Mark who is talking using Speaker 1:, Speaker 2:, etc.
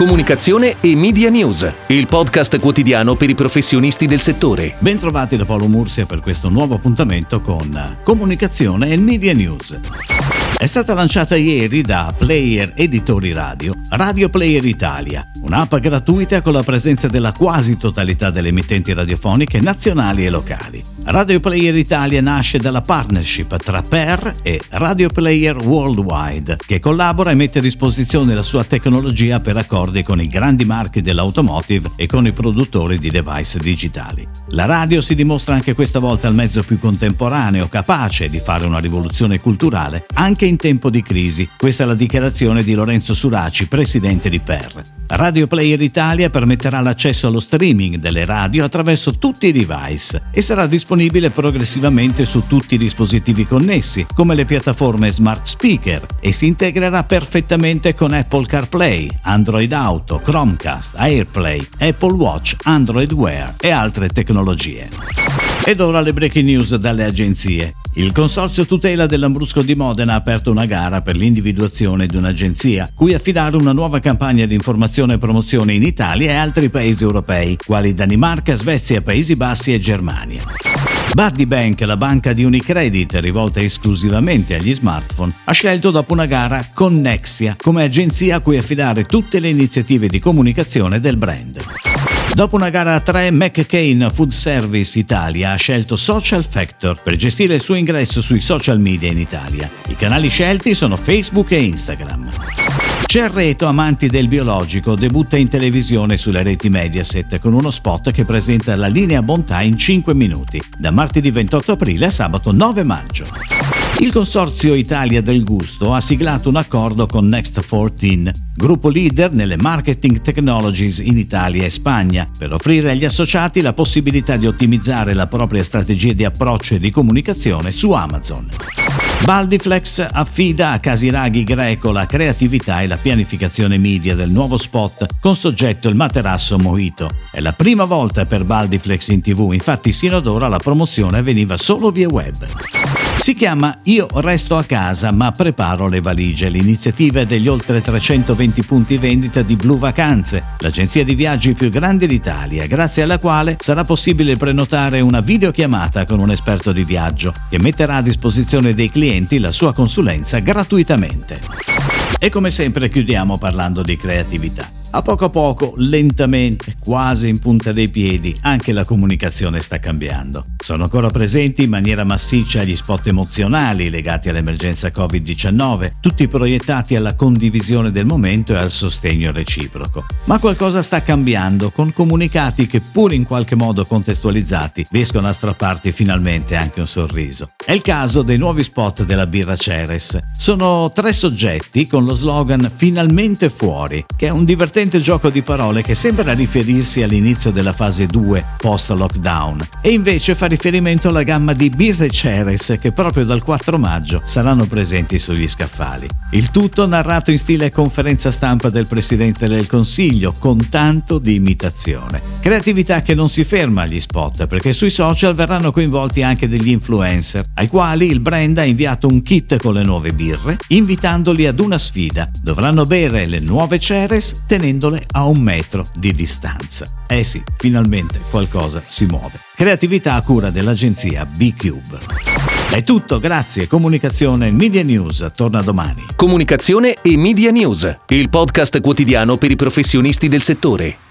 Speaker 1: Comunicazione e Media News, il podcast quotidiano per i professionisti del settore.
Speaker 2: Bentrovati da Paolo Mursia per questo nuovo appuntamento con Comunicazione e Media News. È stata lanciata ieri da Player Editori Radio Radio Player Italia, un'app gratuita con la presenza della quasi totalità delle emittenti radiofoniche nazionali e locali. Radio Player Italia nasce dalla partnership tra Per e Radio Player Worldwide, che collabora e mette a disposizione la sua tecnologia per accordi con i grandi marchi dell'automotive e con i produttori di device digitali. La radio si dimostra anche questa volta il mezzo più contemporaneo, capace di fare una rivoluzione culturale anche in tempo di crisi. Questa è la dichiarazione di Lorenzo Suraci, presidente di Per. Radio Player Italia permetterà l'accesso allo streaming delle radio attraverso tutti i device e sarà disponibile progressivamente su tutti i dispositivi connessi, come le piattaforme smart speaker, e si integrerà perfettamente con Apple CarPlay, Android Auto, Chromecast, AirPlay, Apple Watch, Android Wear e altre tecnologie. Ed ora le breaking news dalle agenzie. Il Consorzio Tutela dell'Ambrusco di Modena ha aperto una gara per l'individuazione di un'agenzia cui affidare una nuova campagna di informazione e promozione in Italia e altri paesi europei, quali Danimarca, Svezia, Paesi Bassi e Germania. Buddy Bank, la banca di Unicredit rivolta esclusivamente agli smartphone, ha scelto dopo una gara Connexia come agenzia a cui affidare tutte le iniziative di comunicazione del brand. Dopo una gara a tre, McCain Food Service Italia ha scelto Social Factor per gestire il suo ingresso sui social media in Italia. I canali scelti sono Facebook e Instagram. Cerreto, amanti del biologico, debutta in televisione sulle reti Mediaset con uno spot che presenta la linea bontà in 5 minuti, da martedì 28 aprile a sabato 9 maggio. Il Consorzio Italia del Gusto ha siglato un accordo con Next 14, gruppo leader nelle marketing technologies in Italia e Spagna, per offrire agli associati la possibilità di ottimizzare la propria strategia di approccio e di comunicazione su Amazon. Baldiflex affida a Casiraghi Greco la creatività e la pianificazione media del nuovo spot con soggetto il materasso Mojito. È la prima volta per Baldiflex in tv, infatti sino ad ora la promozione avveniva solo via web. Si chiama Io resto a casa ma preparo le valigie, l'iniziativa degli oltre 320 punti vendita di Blue Vacanze, l'agenzia di viaggi più grande d'Italia, grazie alla quale sarà possibile prenotare una videochiamata con un esperto di viaggio che metterà a disposizione dei clienti la sua consulenza gratuitamente. E come sempre chiudiamo parlando di creatività. A poco a poco, lentamente, quasi in punta dei piedi, anche la comunicazione sta cambiando. Sono ancora presenti in maniera massiccia gli spot emozionali legati all'emergenza Covid-19, tutti proiettati alla condivisione del momento e al sostegno reciproco. Ma qualcosa sta cambiando con comunicati che, pur in qualche modo contestualizzati, riescono a strapparti finalmente anche un sorriso. È il caso dei nuovi spot della birra Ceres. Sono tre soggetti con lo slogan Finalmente fuori, che è un divertente divertente gioco di parole che sembra riferirsi all'inizio della fase 2 post-lockdown e invece fa riferimento alla gamma di birre Ceres che proprio dal 4 maggio saranno presenti sugli scaffali. Il tutto narrato in stile conferenza stampa del Presidente del Consiglio con tanto di imitazione. Creatività che non si ferma agli spot perché sui social verranno coinvolti anche degli influencer ai quali il brand ha inviato un kit con le nuove birre invitandoli ad una sfida. Dovranno bere le nuove Ceres tenendo tenendole a un metro di distanza. Eh sì, finalmente qualcosa si muove. Creatività a cura dell'agenzia B-Cube. È tutto, grazie. Comunicazione Media News torna domani.
Speaker 1: Comunicazione e Media News, il podcast quotidiano per i professionisti del settore.